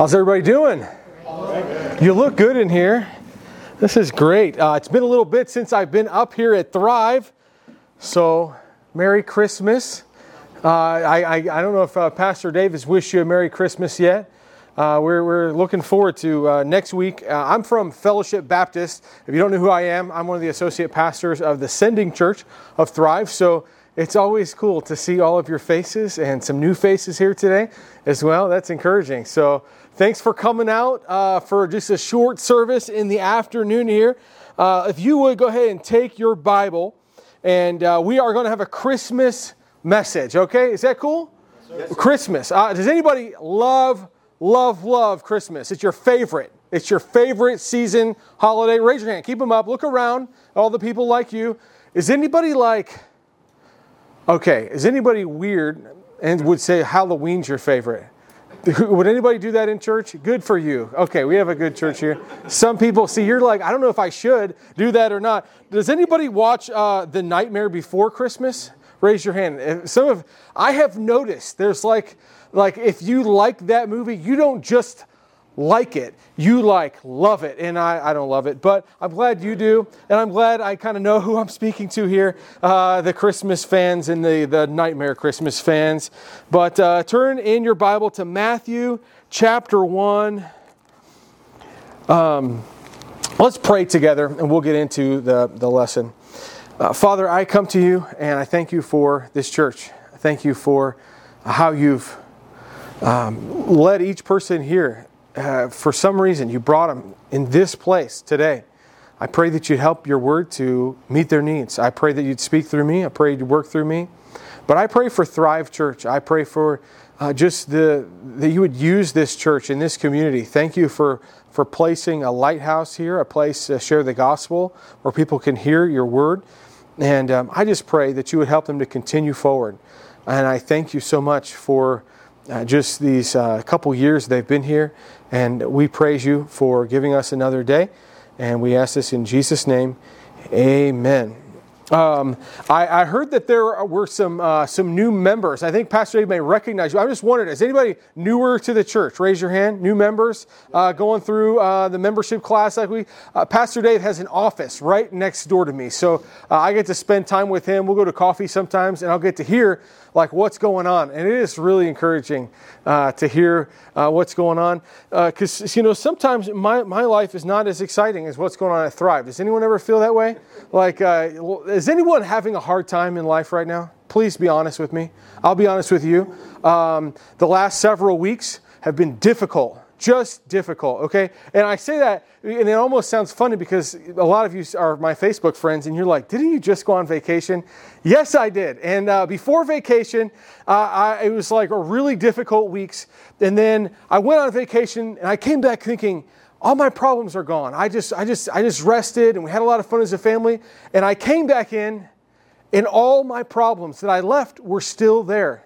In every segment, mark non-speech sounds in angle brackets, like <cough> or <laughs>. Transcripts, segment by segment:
How's everybody doing? You look good in here. This is great. Uh, it's been a little bit since I've been up here at Thrive, so Merry Christmas. Uh, I, I, I, don't know if uh, Pastor Dave has wished you a Merry Christmas yet. Uh, we're, we're looking forward to uh, next week. Uh, I'm from Fellowship Baptist. If you don't know who I am, I'm one of the associate pastors of the Sending Church of Thrive. So it's always cool to see all of your faces and some new faces here today as well. That's encouraging. So Thanks for coming out uh, for just a short service in the afternoon here. Uh, if you would go ahead and take your Bible, and uh, we are going to have a Christmas message, okay? Is that cool? Yes, Christmas. Uh, does anybody love, love, love Christmas? It's your favorite. It's your favorite season holiday. Raise your hand. Keep them up. Look around. All the people like you. Is anybody like, okay, is anybody weird and would say Halloween's your favorite? Would anybody do that in church? Good for you. Okay, we have a good church here. Some people, see, you're like, I don't know if I should do that or not. Does anybody watch uh, The Nightmare Before Christmas? Raise your hand. Some of, I have noticed there's like, like if you like that movie, you don't just like it. You like love it. And I, I don't love it, but I'm glad you do. And I'm glad I kind of know who I'm speaking to here uh, the Christmas fans and the, the Nightmare Christmas fans. But uh, turn in your Bible to Matthew chapter 1. Um, let's pray together and we'll get into the, the lesson. Uh, Father, I come to you and I thank you for this church. Thank you for how you've um, led each person here uh, for some reason you brought them in this place today. I pray that you'd help your word to meet their needs. I pray that you'd speak through me. I pray you'd work through me. But I pray for Thrive Church. I pray for uh, just the that you would use this church in this community. Thank you for for placing a lighthouse here, a place to share the gospel where people can hear your word. And um, I just pray that you would help them to continue forward. And I thank you so much for uh, just these uh, couple years they've been here. And we praise you for giving us another day. And we ask this in Jesus' name. Amen. Um, I, I, heard that there were some uh, some new members. I think Pastor Dave may recognize you. I'm just wondering, is anybody newer to the church? Raise your hand. New members uh, going through uh, the membership class like we. Uh, Pastor Dave has an office right next door to me, so uh, I get to spend time with him. We'll go to coffee sometimes, and I'll get to hear like what's going on. And it is really encouraging uh, to hear what's going on. Because, you know, sometimes my, my life is not as exciting as what's going on at Thrive. Does anyone ever feel that way? Like, is anyone having a hard time in life right now? Please be honest with me. I'll be honest with you. Um, the last several weeks have been difficult just difficult, okay? And I say that, and it almost sounds funny because a lot of you are my Facebook friends, and you're like, didn't you just go on vacation? Yes, I did. And uh, before vacation, uh, I, it was like a really difficult weeks. And then I went on vacation, and I came back thinking, all my problems are gone. I just, I just, I just rested, and we had a lot of fun as a family. And I came back in, and all my problems that I left were still there.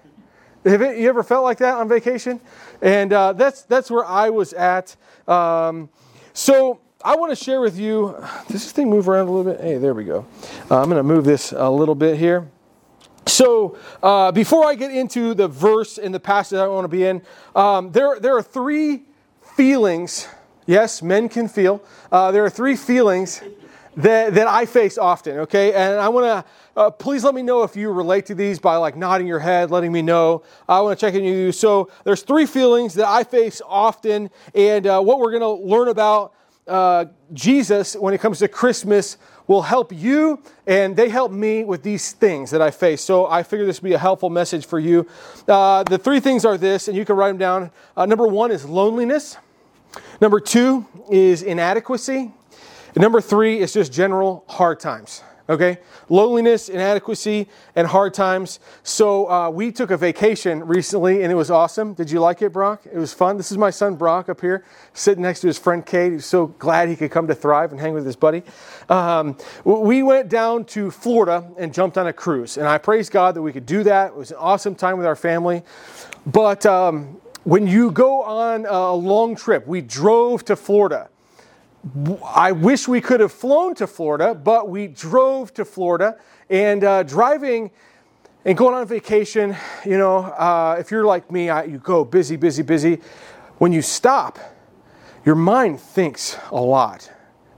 Have you ever felt like that on vacation? And uh, that's, that's where I was at. Um, so I want to share with you. Does this thing move around a little bit? Hey, there we go. Uh, I'm going to move this a little bit here. So, uh, before I get into the verse and the passage I want to be in, um, there, there are three feelings. Yes, men can feel. Uh, there are three feelings that, that I face often, okay? And I want to uh, please let me know if you relate to these by like nodding your head, letting me know. I want to check in with you. So there's three feelings that I face often, and uh, what we're going to learn about uh, Jesus when it comes to Christmas will help you, and they help me with these things that I face. So I figure this would be a helpful message for you. Uh, the three things are this, and you can write them down. Uh, number one is loneliness. Number two is inadequacy. And number three is just general hard times okay? Loneliness, inadequacy, and hard times. So uh, we took a vacation recently and it was awesome. Did you like it, Brock? It was fun. This is my son, Brock, up here, sitting next to his friend Kate. He's so glad he could come to Thrive and hang with his buddy. Um, we went down to Florida and jumped on a cruise. And I praise God that we could do that. It was an awesome time with our family. But um, when you go on a long trip, we drove to Florida I wish we could have flown to Florida, but we drove to Florida. And uh, driving and going on vacation, you know, uh, if you're like me, I, you go busy, busy, busy. when you stop, your mind thinks a lot.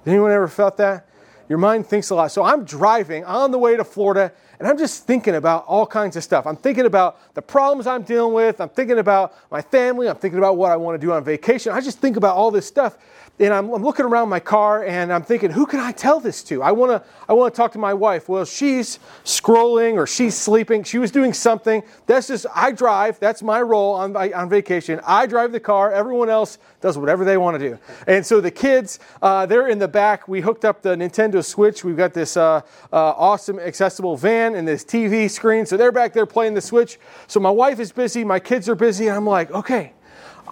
Anyone ever felt that? Your mind thinks a lot. So I'm driving on the way to Florida and I'm just thinking about all kinds of stuff. I'm thinking about the problems I'm dealing with. I'm thinking about my family. I'm thinking about what I want to do on vacation. I just think about all this stuff and I'm, I'm, looking around my car and I'm thinking, who can I tell this to? I want to I want to talk to my wife. Well, she's scrolling or she's sleeping. She was doing something. That's just I drive. That's my role on on vacation. I drive the car. Everyone else does whatever they want to do. And so the kids, uh, they're in the back. We hooked up the Nintendo Switch. We've got this uh, uh, awesome accessible van and this TV screen. So they're back there playing the Switch. So my wife is busy. My kids are busy. And I'm like, okay,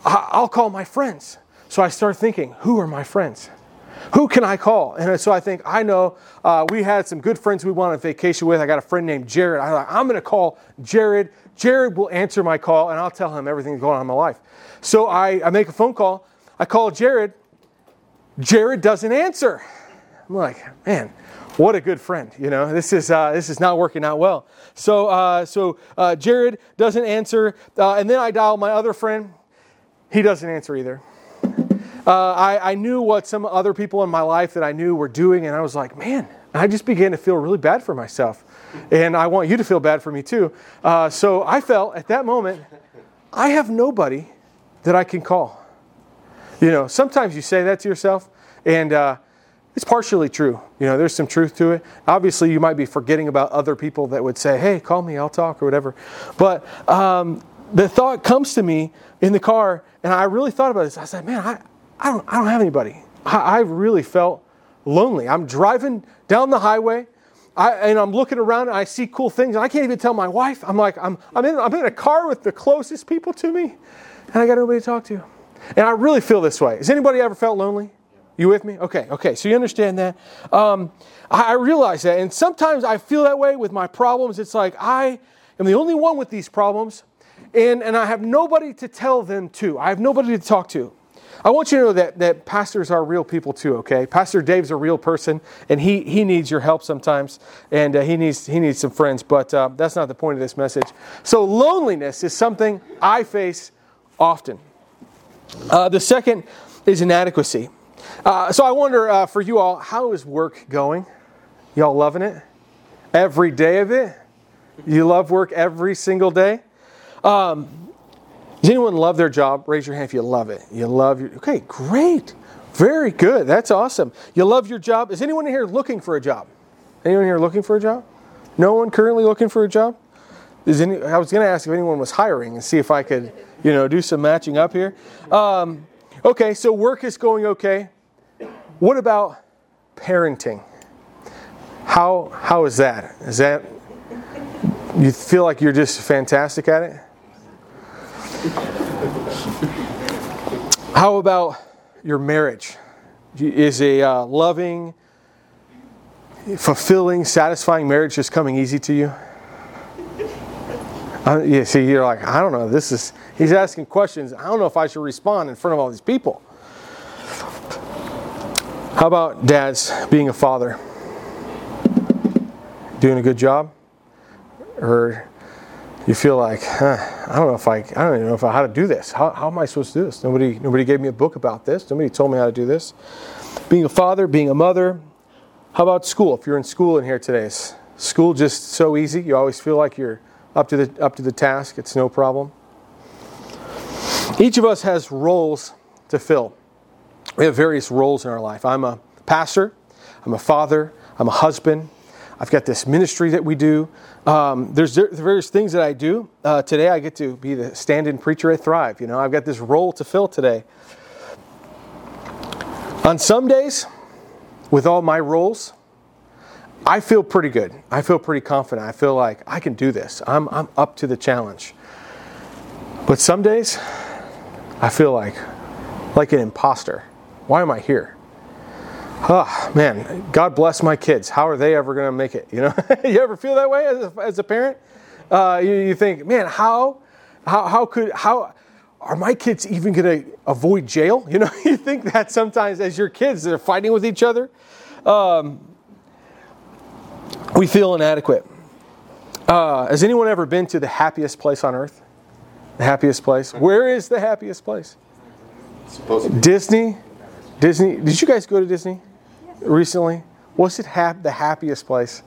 I'll call my friends. So I start thinking, who are my friends? Who can I call? And so I think, I know uh, we had some good friends we went on vacation with. I got a friend named Jared. I like, I'm going to call Jared. Jared will answer my call and I'll tell him everything that's going on in my life. So I, I make a phone call. I call Jared. Jared doesn't answer. I'm like, man, what a good friend. You know, this is uh, this is not working out well. So uh, so uh, Jared doesn't answer, uh, and then I dial my other friend. He doesn't answer either uh, I, I knew what some other people in my life that I knew were doing, and I was like, man, I just began to feel really bad for myself. And I want you to feel bad for me too. Uh, so I felt at that moment, I have nobody that I can call. You know, sometimes you say that to yourself, and uh, it's partially true. You know, there's some truth to it. Obviously, you might be forgetting about other people that would say, hey, call me, I'll talk, or whatever. But um, the thought comes to me in the car, and I really thought about this. I said, man, I, I don't, I don't have anybody. I, I really felt lonely. I'm driving down the highway. I, and I'm looking around and I see cool things, and I can't even tell my wife. I'm like, I'm, I'm, in, I'm in a car with the closest people to me, and I got nobody to talk to. And I really feel this way. Has anybody ever felt lonely? You with me? Okay, okay. So you understand that. Um, I, I realize that, and sometimes I feel that way with my problems. It's like I am the only one with these problems, and, and I have nobody to tell them to. I have nobody to talk to. I want you to know that, that pastors are real people too, okay? Pastor Dave's a real person, and he, he needs your help sometimes, and uh, he, needs, he needs some friends, but uh, that's not the point of this message. So, loneliness is something I face often. Uh, the second is inadequacy. Uh, so, I wonder uh, for you all, how is work going? Y'all loving it? Every day of it? You love work every single day? Um, does anyone love their job? Raise your hand if you love it. You love your. Okay, great. Very good. That's awesome. You love your job. Is anyone here looking for a job? Anyone here looking for a job? No one currently looking for a job? Is any, I was going to ask if anyone was hiring and see if I could, you know, do some matching up here. Um, okay, so work is going okay. What about parenting? How how is that? Is that you feel like you're just fantastic at it? How about your marriage? Is a uh, loving, fulfilling, satisfying marriage just coming easy to you? Uh, you see, you're like, I don't know. This is he's asking questions. I don't know if I should respond in front of all these people. How about dads being a father? Doing a good job, or you feel like, huh, I don't know if I, I don't even know if I, how to do this. How, how am I supposed to do this? Nobody, nobody gave me a book about this. Nobody told me how to do this. Being a father, being a mother. How about school? If you're in school in here today, is school just so easy? You always feel like you're up to the up to the task. It's no problem. Each of us has roles to fill. We have various roles in our life. I'm a pastor. I'm a father. I'm a husband. I've got this ministry that we do. Um, there's various things that I do. Uh, today I get to be the stand-in preacher at Thrive. You know, I've got this role to fill today. On some days, with all my roles, I feel pretty good. I feel pretty confident. I feel like I can do this. I'm, I'm up to the challenge. But some days, I feel like like an imposter. Why am I here? Oh man, God bless my kids. How are they ever going to make it? You know, <laughs> you ever feel that way as a, as a parent? Uh, you, you, think, man, how, how, how could, how, are my kids even going to avoid jail? <laughs> You know, you think that sometimes as your kids, they're fighting with each other. Um, we feel inadequate. Uh, has anyone ever been to the happiest place on earth? The happiest place? Where is the happiest place? Disney, Disney. Did you guys go to Disney recently? Was it hap- the happiest place?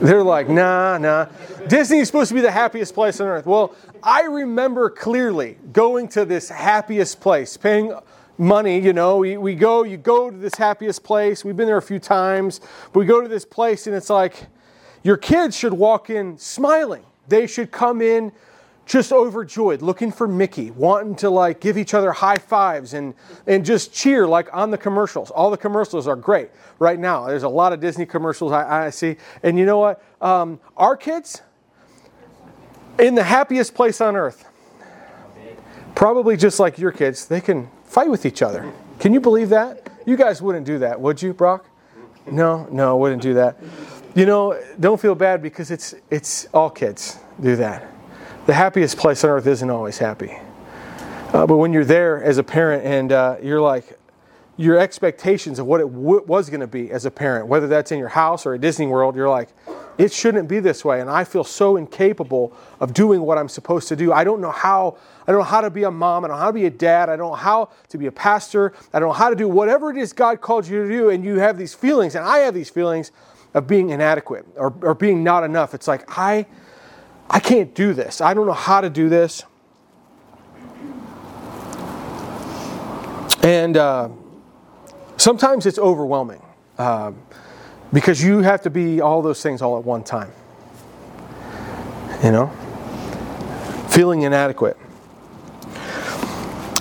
They're like, nah, nah. Disney is supposed to be the happiest place on earth. Well, I remember clearly going to this happiest place, paying money, you know. We, we go, you go to this happiest place. We've been there a few times, but we go to this place and it's like your kids should walk in smiling. They should come in just overjoyed, looking for Mickey, wanting to like give each other high fives and, and just cheer like on the commercials. All the commercials are great right now. There's a lot of Disney commercials I, I see. And you know what? Um, our kids, in the happiest place on earth, probably just like your kids, they can fight with each other. Can you believe that? You guys wouldn't do that, would you, Brock? No, no, wouldn't do that. You know, don't feel bad because it's it's all kids do that the happiest place on earth isn't always happy. Uh, but when you're there as a parent and uh, you're like, your expectations of what it w- was going to be as a parent, whether that's in your house or at Disney World, you're like, it shouldn't be this way. And I feel so incapable of doing what I'm supposed to do. I don't know how. I don't know how to be a mom. I don't know how to be a dad. I don't know how to be a pastor. I don't know how to do whatever it is God called you to do. And you have these feelings, and I have these feelings of being inadequate or, or being not enough. It's like I I can't do this. I don't know how to do this. And uh, sometimes it's overwhelming uh, because you have to be all those things all at one time. You know? Feeling inadequate.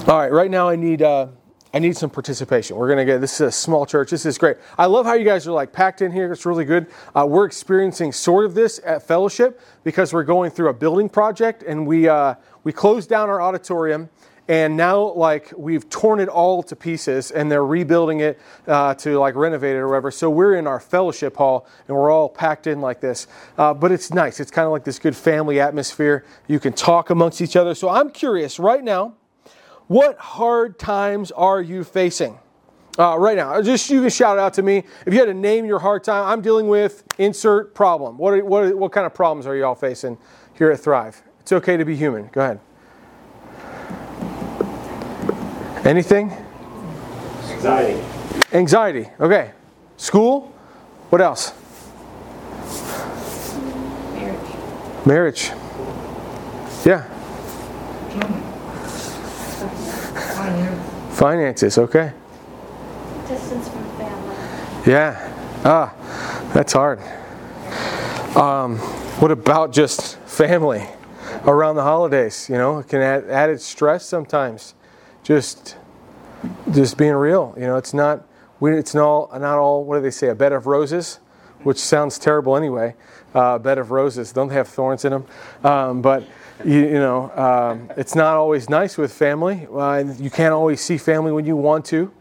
All right, right now I need. Uh, I need some participation. We're going to get this is a small church. This is great. I love how you guys are like packed in here. It's really good. Uh, we're experiencing sort of this at Fellowship because we're going through a building project and we uh, we closed down our auditorium and now like we've torn it all to pieces and they're rebuilding it uh, to like renovate it or whatever so we're in our fellowship hall and we're all packed in like this uh, but it's nice it's kind of like this good family atmosphere you can talk amongst each other so i'm curious right now what hard times are you facing? Uh, right now, just you can shout it out to me. If you had to name your hard time, I'm dealing with insert problem. What, are, what, are, what kind of problems are you all facing here at Thrive? It's okay to be human. Go ahead. Anything? Anxiety. Anxiety. Okay. School? What else? Marriage. Marriage. Yeah. Finances, okay. Distance from family. Yeah. Ah, that's hard. Um, what about just family around the holidays? You know, it can add added stress sometimes. Just, just being real. You know, it's not. We, it's not not all. What do they say? A bed of roses, which sounds terrible anyway. Uh, a bed of roses don't they have thorns in them, um, but you, you know, um, it's not always nice with family. Uh, you can't always see family when you want to.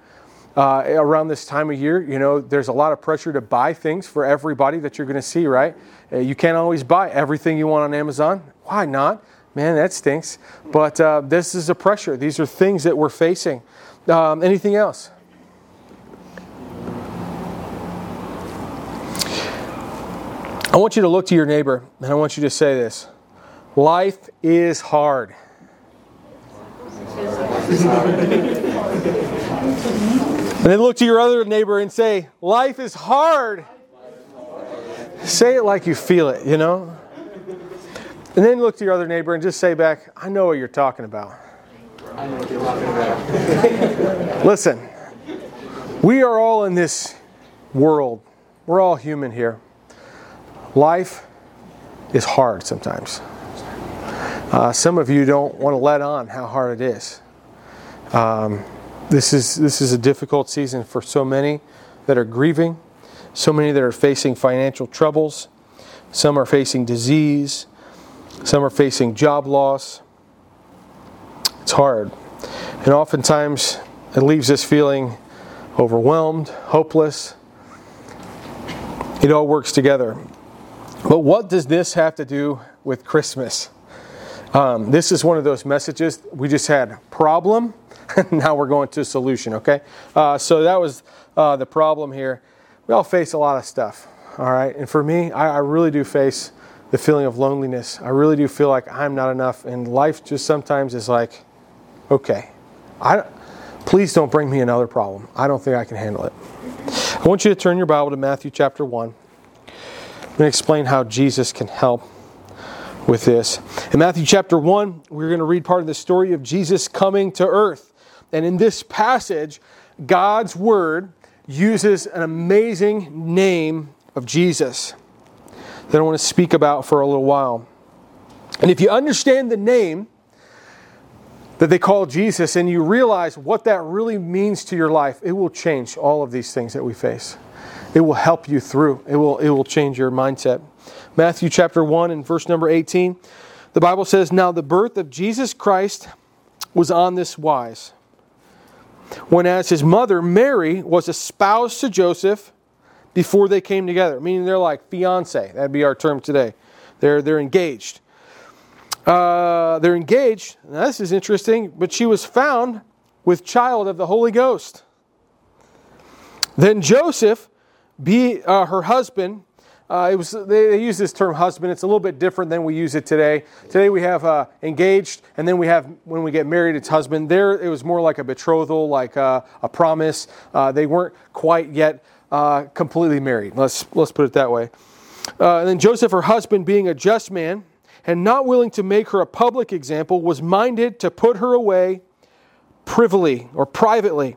Uh, around this time of year, you know, there's a lot of pressure to buy things for everybody that you're going to see, right? Uh, you can't always buy everything you want on Amazon. Why not? Man, that stinks. But uh, this is a pressure. These are things that we're facing. Um, anything else? I want you to look to your neighbor and I want you to say this Life is hard. and then look to your other neighbor and say, Life is hard. Say it like you feel it, you know? And then look to your other neighbor and just say back, I know what you're talking about. Listen, we are all in this world. We're all human here. Life is hard sometimes. Uh, some of you don't want to let on how hard it is. Um, this is this is a difficult season for so many that are grieving, so many that are facing financial troubles, some are facing disease, some are facing job loss. It's hard, and oftentimes it leaves us feeling overwhelmed, hopeless. It all works together. But what does this have to do with Christmas? Um, this is one of those messages we just had problem, <laughs> now we're going to solution. Okay, uh, so that was uh, the problem here. We all face a lot of stuff. All right, and for me, I, I really do face the feeling of loneliness. I really do feel like I'm not enough, and life just sometimes is like, okay, I Please don't bring me another problem. I don't think I can handle it. I want you to turn your Bible to Matthew chapter 1. I'm going to explain how Jesus can help with this. In Matthew chapter 1, we're going to read part of the story of Jesus coming to earth. And in this passage, God's word uses an amazing name of Jesus that I want to speak about for a little while. And if you understand the name that they call Jesus and you realize what that really means to your life, it will change all of these things that we face. It will help you through. It will, it will change your mindset. Matthew chapter 1 and verse number 18, the Bible says, Now the birth of Jesus Christ was on this wise. When as his mother, Mary, was espoused to Joseph before they came together, meaning they're like fiance. That'd be our term today. They're, they're engaged. Uh, they're engaged. Now, this is interesting, but she was found with child of the Holy Ghost. Then Joseph, be uh, her husband, uh, it was they, they, use this term husband. It's a little bit different than we use it today. Today we have uh, engaged, and then we have when we get married, it's husband. There it was more like a betrothal, like uh, a promise. Uh, they weren't quite yet uh, completely married. Let's let's put it that way. Uh, and then Joseph, her husband, being a just man and not willing to make her a public example, was minded to put her away privily or privately.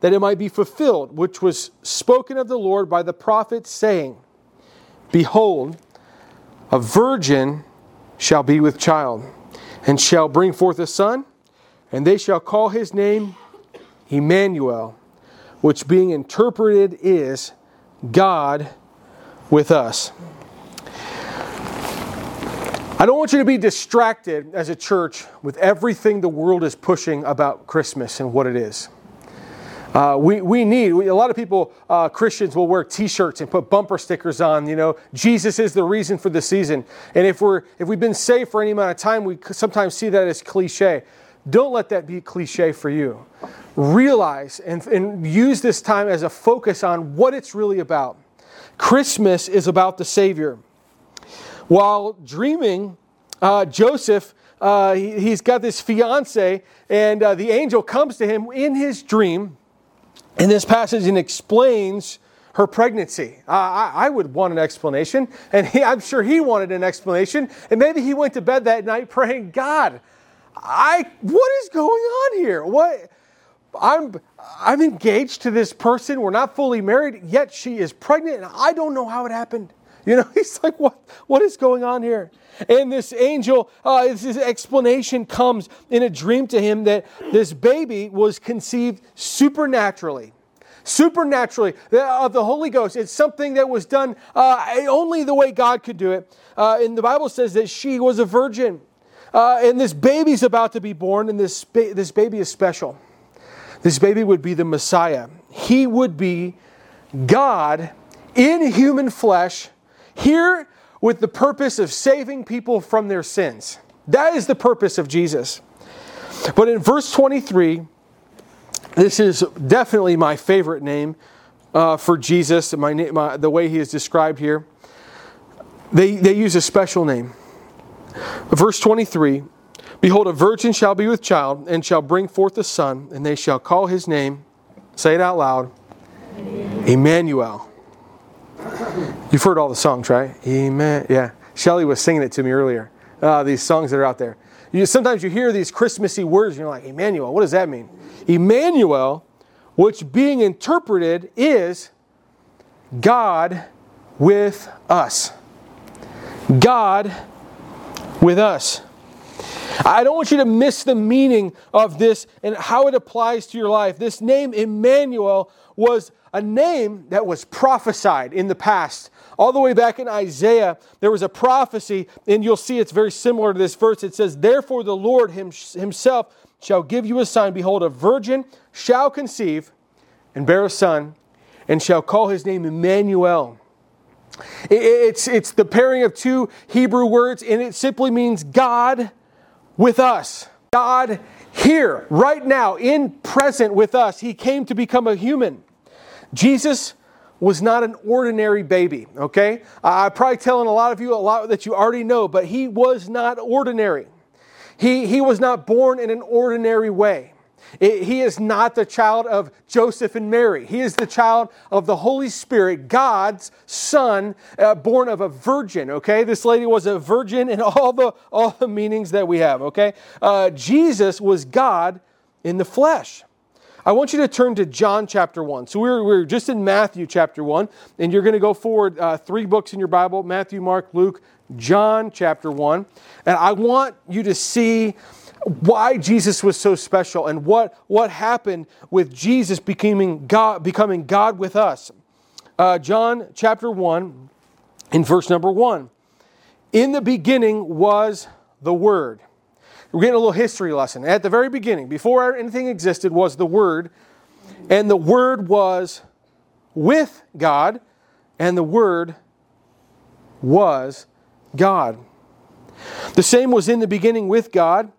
that it might be fulfilled, which was spoken of the Lord by the prophet, saying, Behold, a virgin shall be with child, and shall bring forth a son, and they shall call his name Emmanuel, which being interpreted is God with us. I don't want you to be distracted as a church with everything the world is pushing about Christmas and what it is. Uh, we, we need, we, a lot of people, uh, Christians, will wear t shirts and put bumper stickers on, you know, Jesus is the reason for the season. And if, we're, if we've been saved for any amount of time, we sometimes see that as cliche. Don't let that be cliche for you. Realize and, and use this time as a focus on what it's really about. Christmas is about the Savior. While dreaming, uh, Joseph, uh, he, has got this fiance, and uh, the angel comes to him in his dream in this passage and explains her pregnancy. I, I, would want an explanation, and he, I'm sure he wanted an explanation. And maybe he went to bed that night praying, God, I what is going on here? What I'm I'm engaged to this person. We're not fully married, yet she is pregnant, and I don't know how it happened. You know, <laughs> he's like, what, what is going on here? And this angel, uh, this explanation comes in a dream to him that this baby was conceived supernaturally. Supernaturally, of the Holy Ghost. It's something that was done uh, only the way God could do it. Uh, and the Bible says that she was a virgin. Uh, and this baby's about to be born, and this, ba- this baby is special. This baby would be the Messiah. He would be God in human flesh here with the purpose of saving people from their sins. That is the purpose of Jesus. But in verse 23, this is definitely my favorite name uh, for Jesus, my, my, the way he is described here. They, they use a special name. Verse 23 Behold, a virgin shall be with child, and shall bring forth a son, and they shall call his name, say it out loud, Emmanuel You've heard all the songs, right? Amen. Yeah. Shelly was singing it to me earlier. Uh, these songs that are out there. You, sometimes you hear these Christmassy words and you're like, Emmanuel, what does that mean? Emmanuel, which being interpreted is God with us. God with us. I don't want you to miss the meaning of this and how it applies to your life. This name, Emmanuel, was a name that was prophesied in the past. All the way back in Isaiah, there was a prophecy, and you'll see it's very similar to this verse. It says, Therefore the Lord himself shall give you a sign. Behold, a virgin shall conceive and bear a son, and shall call his name Emmanuel. It's, it's the pairing of two Hebrew words, and it simply means God with us. God here, right now, in present with us. He came to become a human. Jesus was not an ordinary baby, okay? I'm probably telling a lot of you a lot that you already know, but he was not ordinary. He, he was not born in an ordinary way. It, he is not the child of Joseph and Mary. He is the child of the Holy Spirit, God's son, uh, born of a virgin. Okay, this lady was a virgin in all the all the meanings that we have. Okay, uh, Jesus was God in the flesh. I want you to turn to John chapter 1. So we're, we're just in Matthew chapter 1, and you're going to go forward uh, three books in your Bible Matthew, Mark, Luke, John chapter 1. And I want you to see why Jesus was so special and what, what happened with Jesus becoming God, becoming God with us. Uh, John chapter 1, in verse number 1. In the beginning was the Word. We're getting a little history lesson. At the very beginning, before anything existed, was the Word, and the Word was with God, and the Word was God. The same was in the beginning with God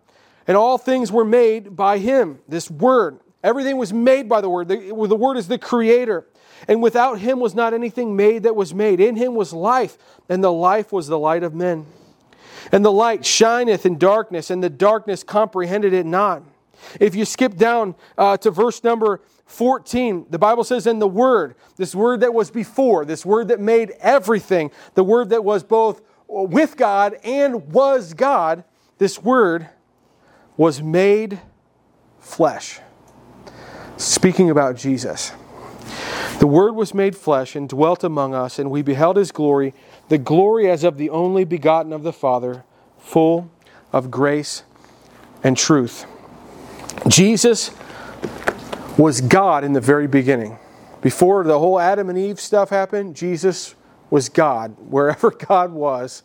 and all things were made by him, this word. Everything was made by the word. The, the word is the creator. And without him was not anything made that was made. In him was life, and the life was the light of men. And the light shineth in darkness, and the darkness comprehended it not. If you skip down uh, to verse number 14, the Bible says, In the Word, this word that was before, this word that made everything, the word that was both with God and was God, this word was made flesh. Speaking about Jesus. The Word was made flesh and dwelt among us, and we beheld His glory, the glory as of the only begotten of the Father, full of grace and truth. Jesus was God in the very beginning. Before the whole Adam and Eve stuff happened, Jesus was God. <laughs> Wherever God was,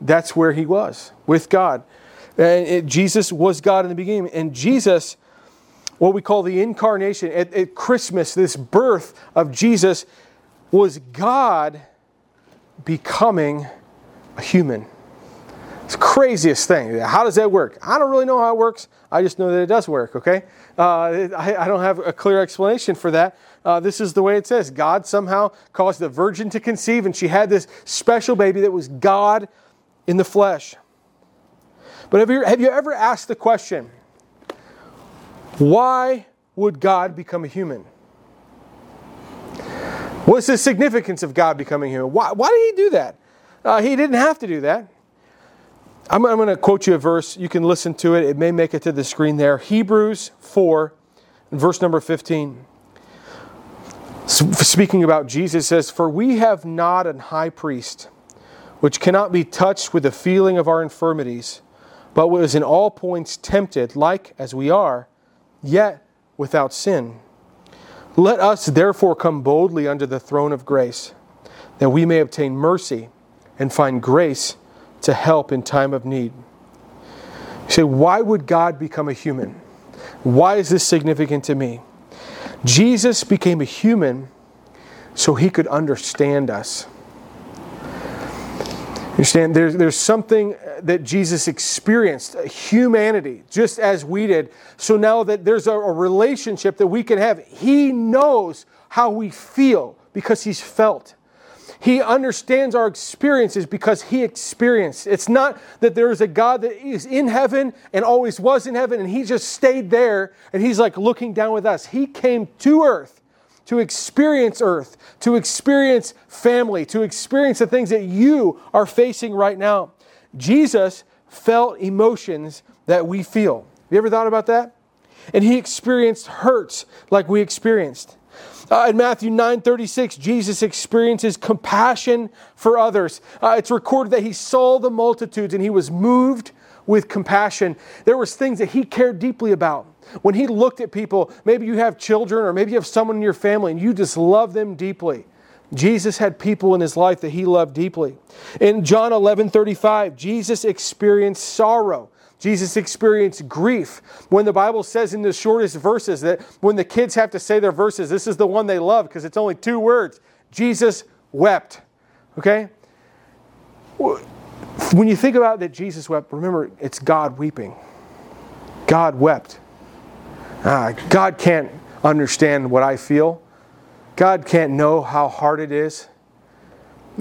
that's where He was, with God. And it, Jesus was God in the beginning. And Jesus, what we call the incarnation, at, at Christmas, this birth of Jesus, was God becoming a human. It's the craziest thing. How does that work? I don't really know how it works. I just know that it does work, okay? Uh, I, I, don't have a clear explanation for that. Uh, this is the way it says God somehow caused the virgin to conceive, and she had this special baby that was God in the flesh. But have you, have you ever asked the question, why would God become a human? What's the significance of God becoming human? Why, why did he do that? Uh, he didn't have to do that. I'm, I'm going to quote you a verse. You can listen to it. It may make it to the screen there. Hebrews 4, verse number 15. Speaking about Jesus, says, For we have not an high priest which cannot be touched with the feeling of our infirmities but was in all points tempted, like as we are, yet without sin. Let us therefore come boldly under the throne of grace, that we may obtain mercy and find grace to help in time of need. You say, why would God become a human? Why is this significant to me? Jesus became a human so he could understand us. Understand, there's, there's something that Jesus experienced, uh, humanity, just as we did. So now that there's a, a relationship that we can have, He knows how we feel because He's felt. He understands our experiences because He experienced. It's not that there is a God that is in heaven and always was in heaven and He just stayed there and He's like looking down with us. He came to earth to experience earth, to experience family, to experience the things that you are facing right now. Jesus felt emotions that we feel. Have you ever thought about that? And he experienced hurts like we experienced. Uh, in Matthew 9:36, Jesus experiences compassion for others. Uh, it's recorded that he saw the multitudes and he was moved with compassion. There was things that he cared deeply about. When he looked at people, maybe you have children or maybe you have someone in your family and you just love them deeply. Jesus had people in his life that he loved deeply. In John 11 35, Jesus experienced sorrow. Jesus experienced grief. When the Bible says in the shortest verses that when the kids have to say their verses, this is the one they love because it's only two words Jesus wept. Okay? When you think about that Jesus wept, remember it's God weeping. God wept. Ah, God can't understand what I feel. God can't know how hard it is.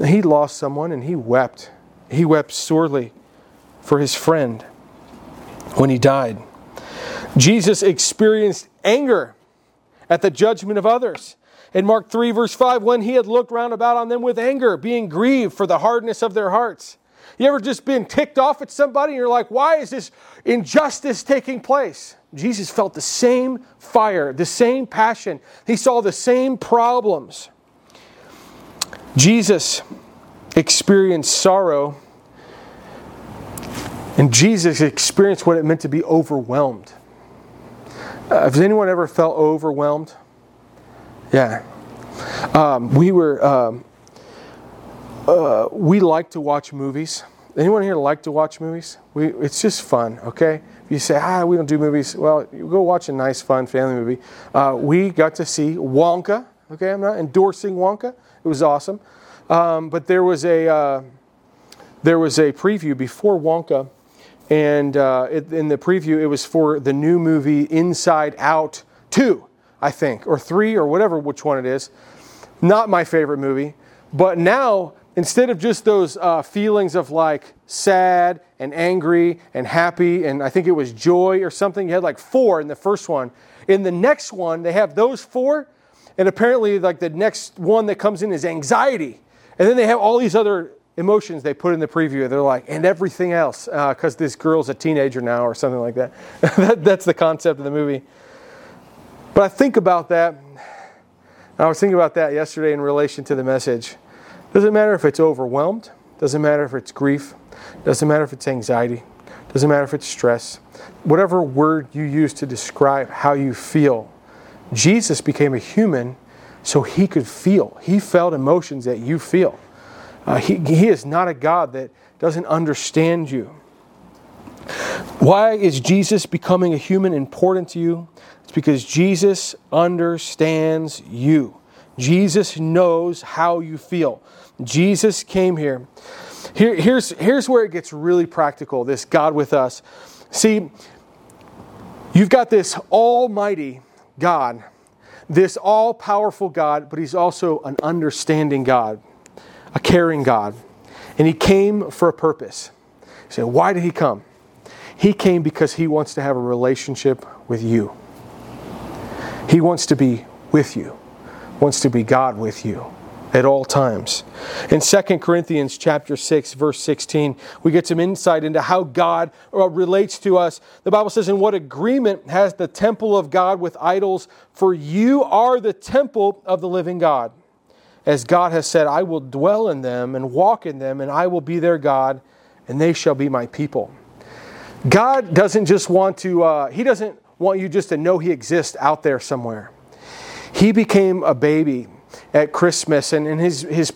He lost someone and he wept. He wept sorely for his friend when he died. Jesus experienced anger at the judgment of others. In Mark 3, verse 5, when he had looked round about on them with anger, being grieved for the hardness of their hearts. You ever just been ticked off at somebody and you're like, why is this injustice taking place? Jesus felt the same fire, the same passion. He saw the same problems. Jesus experienced sorrow, and Jesus experienced what it meant to be overwhelmed. Uh, has anyone ever felt overwhelmed? Yeah. Um, we were. Um, uh, we like to watch movies. Anyone here like to watch movies? We, it's just fun, okay? If you say, ah, we don't do movies, well, you go watch a nice, fun family movie. Uh, we got to see Wonka, okay? I'm not endorsing Wonka. It was awesome. Um, but there was a uh, there was a preview before Wonka, and uh, it, in the preview it was for the new movie Inside Out Two, I think, or three, or whatever which one it is. Not my favorite movie, but now instead of just those uh, feelings of like sad and angry and happy, and I think it was joy or something, you had like four in the first one. In the next one, they have those four, and apparently, like the next one that comes in is anxiety. And then they have all these other emotions they put in the preview. They're like, and everything else, because uh, this girl's a teenager now or something like that. <laughs> that. That's the concept of the movie. But I think about that. I was thinking about that yesterday in relation to the message. Doesn't matter if it's overwhelmed, doesn't matter if it's grief, doesn't matter if it's anxiety, doesn't matter if it's stress. Whatever word you use to describe how you feel, Jesus became a human so he could feel. He felt emotions that you feel. Uh, he, he is not a God that doesn't understand you. Why is Jesus becoming a human important to you? It's because Jesus understands you. Jesus knows how you feel. Jesus came here. here here's, here's where it gets really practical this God with us. See, you've got this almighty God this all powerful God, but He's also an understanding God, a caring God. And He came for a purpose. So, why did He come? He came because He wants to have a relationship with you. He wants to be with you, wants to be God with you at all times. In 2 Corinthians chapter 6 verse 16, we get some insight into how God uh, relates to us. The Bible says in what agreement has the temple of God with idols for you are the temple of the living God. As God has said, I will dwell in them and walk in them and I will be their God and they shall be my people. God doesn't just want to uh, he doesn't want you just to know he exists out there somewhere. He became a baby at Christmas, and, and his, his,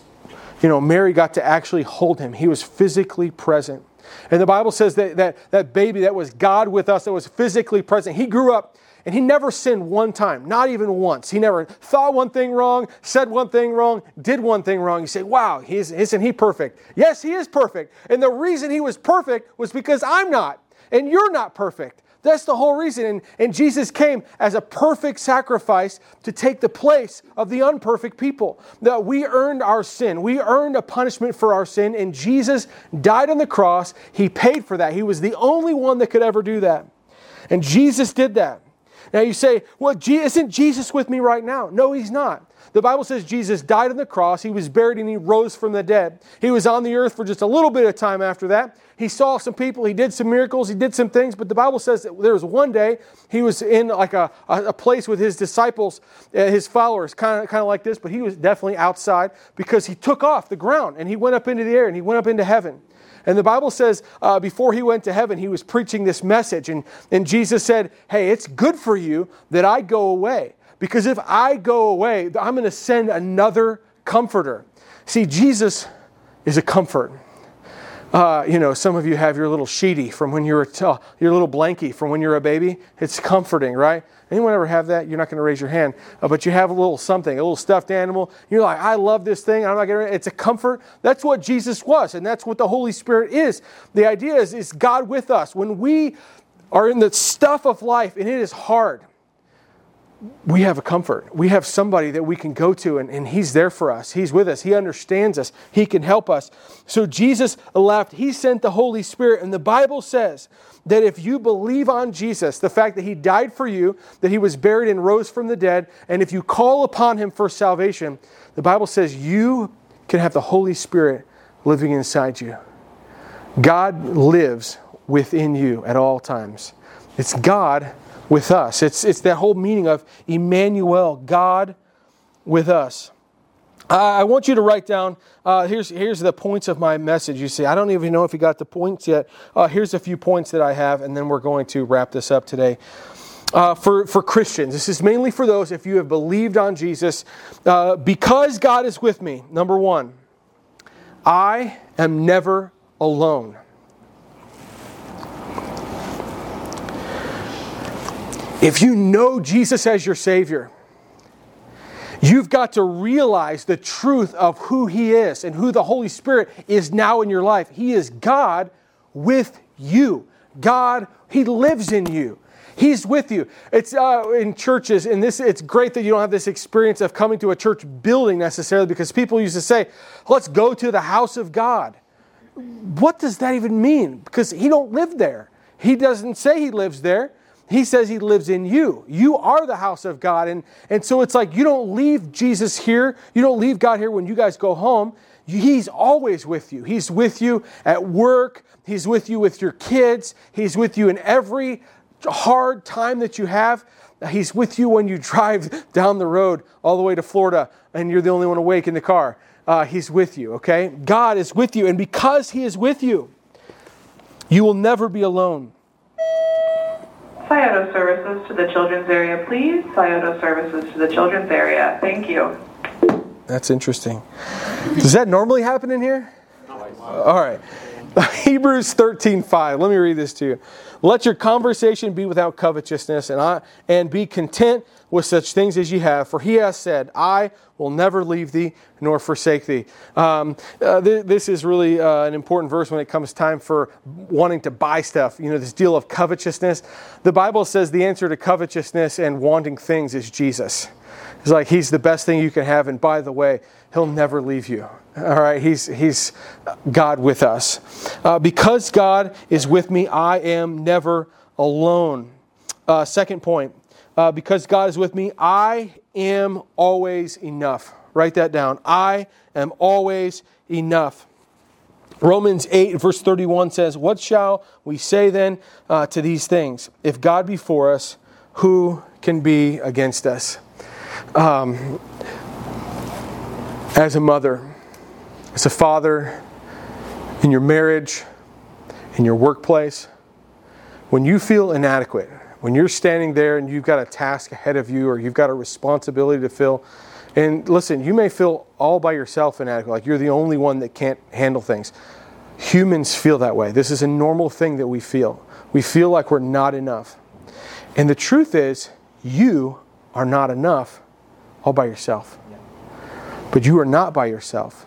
you know, Mary got to actually hold him. He was physically present. And the Bible says that, that that baby that was God with us, that was physically present, he grew up and he never sinned one time, not even once. He never thought one thing wrong, said one thing wrong, did one thing wrong. You say, wow, is, isn't he perfect? Yes, he is perfect. And the reason he was perfect was because I'm not, and you're not perfect. That's the whole reason. And, and Jesus came as a perfect sacrifice to take the place of the unperfect people. That we earned our sin. We earned a punishment for our sin, and Jesus died on the cross. He paid for that. He was the only one that could ever do that. And Jesus did that. Now you say, well, isn't Jesus with me right now? No, he's not. The Bible says Jesus died on the cross, he was buried, and he rose from the dead. He was on the earth for just a little bit of time after that. He saw some people, he did some miracles, he did some things, but the Bible says that there was one day he was in like a, a place with his disciples, uh, his followers, kind of, kind of like this, but he was definitely outside because he took off the ground and he went up into the air and he went up into heaven. And the Bible says uh, before he went to heaven, he was preaching this message. And, and Jesus said, Hey, it's good for you that I go away. Because if I go away, I'm going to send another comforter. See, Jesus is a comfort. Uh, you know, some of you have your little sheety from when you were t- your little blankie from when you were a baby. It's comforting, right? Anyone ever have that? You're not going to raise your hand, uh, but you have a little something, a little stuffed animal. You're like, I love this thing. I'm not going to. It's a comfort. That's what Jesus was, and that's what the Holy Spirit is. The idea is, is God with us when we are in the stuff of life and it is hard we have a comfort. We have somebody that we can go to, and, and He's there for us. He's with us. He understands us. He can help us. So Jesus left. He sent the Holy Spirit. And the Bible says that if you believe on Jesus, the fact that He died for you, that He was buried and rose from the dead, and if you call upon Him for salvation, the Bible says you can have the Holy Spirit living inside you. God lives within you at all times. It's God with us. It's, it's that whole meaning of Emmanuel, God with us. I want you to write down, uh, here's, here's the points of my message. You see, I don't even know if you got the points yet. Uh, here's a few points that I have, and then we're going to wrap this up today. Uh, for, for Christians, this is mainly for those if you have believed on Jesus. Uh, because God is with me, number one, I am never alone. If you know Jesus as your Savior, you've got to realize the truth of who He is and who the Holy Spirit is now in your life. He is God with you. God, He lives in you. He's with you. It's uh, in churches, and this it's great that you don't have this experience of coming to a church building necessarily because people used to say, "Let's go to the house of God." What does that even mean? Because He don't live there. He doesn't say He lives there. He says he lives in you. You are the house of God. And, and so it's like you don't leave Jesus here. You don't leave God here when you guys go home. He's always with you. He's with you at work. He's with you with your kids. He's with you in every hard time that you have. He's with you when you <laughs> drive down the road all the way to Florida and you're the only one awake in the car. Uh, he's with you, okay? God is with you. And because He is with you, you will never be alone. Scioto services to the children's area, please. Scioto services to the children's area. Thank you. That's interesting. Does that normally happen in here? All right. <laughs> Hebrews 13, 5. Let me read this to you. Let your conversation be without covetousness, and, I, and be content with such things as ye have. For he has said, I will never leave thee nor forsake thee. Um, uh, th- this is really uh, an important verse when it comes time for wanting to buy stuff. You know, this deal of covetousness. The Bible says the answer to covetousness and wanting things is Jesus. It's like he's the best thing you can have, and by the way, he'll never leave you. All right, he's, he's God with us. Uh, because God is with me, I am never alone. Uh, second point, uh, because God is with me, I am always enough. Write that down. I am always enough. Romans 8, verse 31 says, What shall we say then uh, to these things? If God be for us, who can be against us? Um, as a mother, as a father, in your marriage, in your workplace, when you feel inadequate, when you're standing there and you've got a task ahead of you or you've got a responsibility to fill, and listen, you may feel all by yourself inadequate, like you're the only one that can't handle things. Humans feel that way. This is a normal thing that we feel. We feel like we're not enough. And the truth is, you are not enough all by yourself. But you are not by yourself.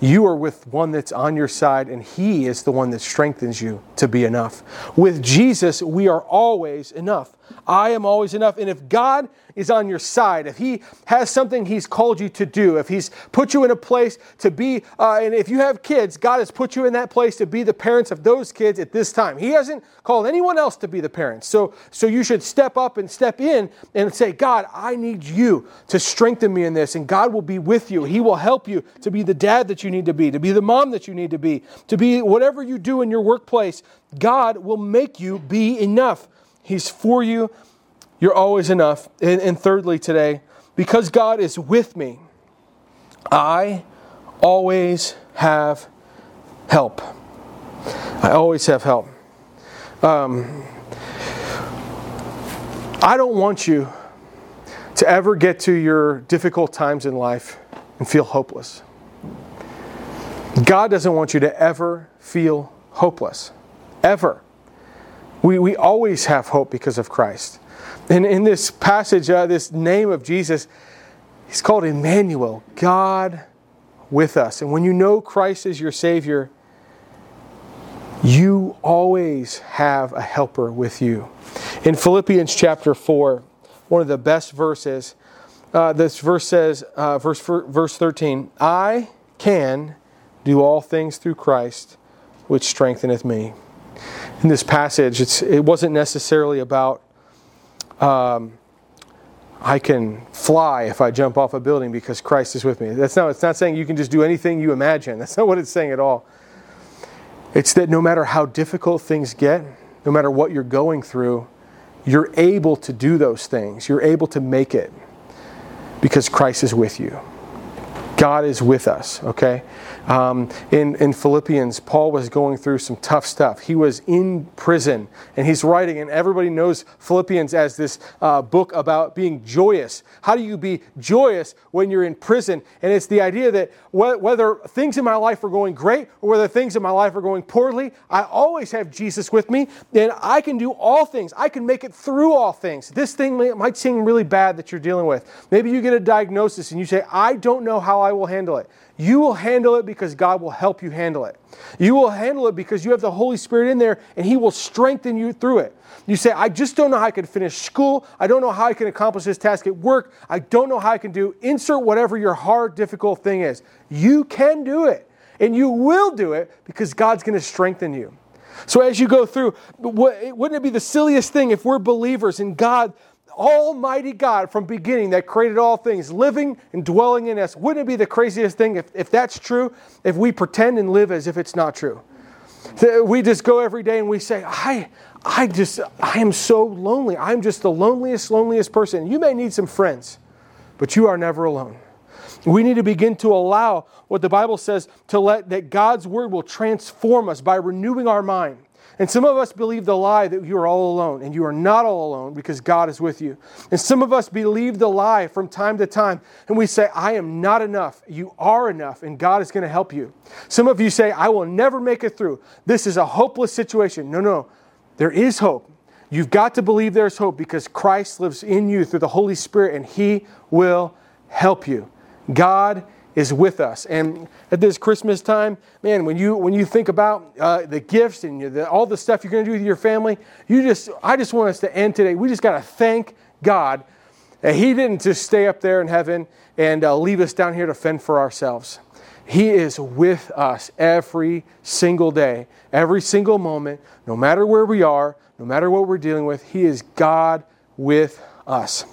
You are with one that's on your side, and He is the one that strengthens you to be enough. With Jesus, we are always enough. I am always enough. And if God is on your side, if He has something He's called you to do, if He's put you in a place to be, uh, and if you have kids, God has put you in that place to be the parents of those kids at this time. He hasn't called anyone else to be the parents. So, so you should step up and step in and say, God, I need you to strengthen me in this. And God will be with you. He will help you to be the dad that you need to be, to be the mom that you need to be, to be whatever you do in your workplace. God will make you be enough. He's for you. You're always enough. And, and thirdly, today, because God is with me, I always have help. I always have help. Um, I don't want you to ever get to your difficult times in life and feel hopeless. God doesn't want you to ever feel hopeless. Ever. We, we always have hope because of Christ. And in this passage, uh, this name of Jesus, he's called Emmanuel, God with us. And when you know Christ is your Savior, you always have a helper with you. In Philippians chapter 4, one of the best verses, uh, this verse says, uh, verse, verse 13, I can do all things through Christ, which strengtheneth me. In this passage, it's, it wasn't necessarily about um, I can fly if I jump off a building because Christ is with me. That's not, it's not saying you can just do anything you imagine. That's not what it's saying at all. It's that no matter how difficult things get, no matter what you're going through, you're able to do those things. You're able to make it because Christ is with you. God is with us, okay? Um, in, in Philippians, Paul was going through some tough stuff. He was in prison and he's writing, and everybody knows Philippians as this uh, book about being joyous. How do you be joyous when you're in prison? And it's the idea that wh- whether things in my life are going great or whether things in my life are going poorly, I always have Jesus with me and I can do all things. I can make it through all things. This thing might seem really bad that you're dealing with. Maybe you get a diagnosis and you say, I don't know how I will handle it. You will handle it because God will help you handle it. You will handle it because you have the Holy Spirit in there and He will strengthen you through it. You say, I just don't know how I can finish school. I don't know how I can accomplish this task at work. I don't know how I can do. Insert whatever your hard, difficult thing is. You can do it. And you will do it because God's going to strengthen you. So as you go through, wouldn't it be the silliest thing if we're believers and God Almighty God from beginning that created all things, living and dwelling in us. Wouldn't it be the craziest thing if, if that's true, if we pretend and live as if it's not true? We just go every day and we say, I, I just, I am so lonely. I'm just the loneliest, loneliest person. You may need some friends, but you are never alone. We need to begin to allow what the Bible says to let that God's word will transform us by renewing our mind. And some of us believe the lie that you are all alone, and you are not all alone because God is with you. And some of us believe the lie from time to time, and we say, I am not enough. You are enough, and God is going to help you. Some of you say, I will never make it through. This is a hopeless situation. No, no, there is hope. You've got to believe there's hope because Christ lives in you through the Holy Spirit, and He will help you. God is with us. And at this Christmas time, man, when you when you think about uh, the gifts and the, all the stuff you're going to do with your family, you just I just want us to end today. We just got to thank God that He didn't just stay up there in heaven and uh, leave us down here to fend for ourselves. He is with us every single day, every single moment, no matter where we are, no matter what we're dealing with. He is God with us.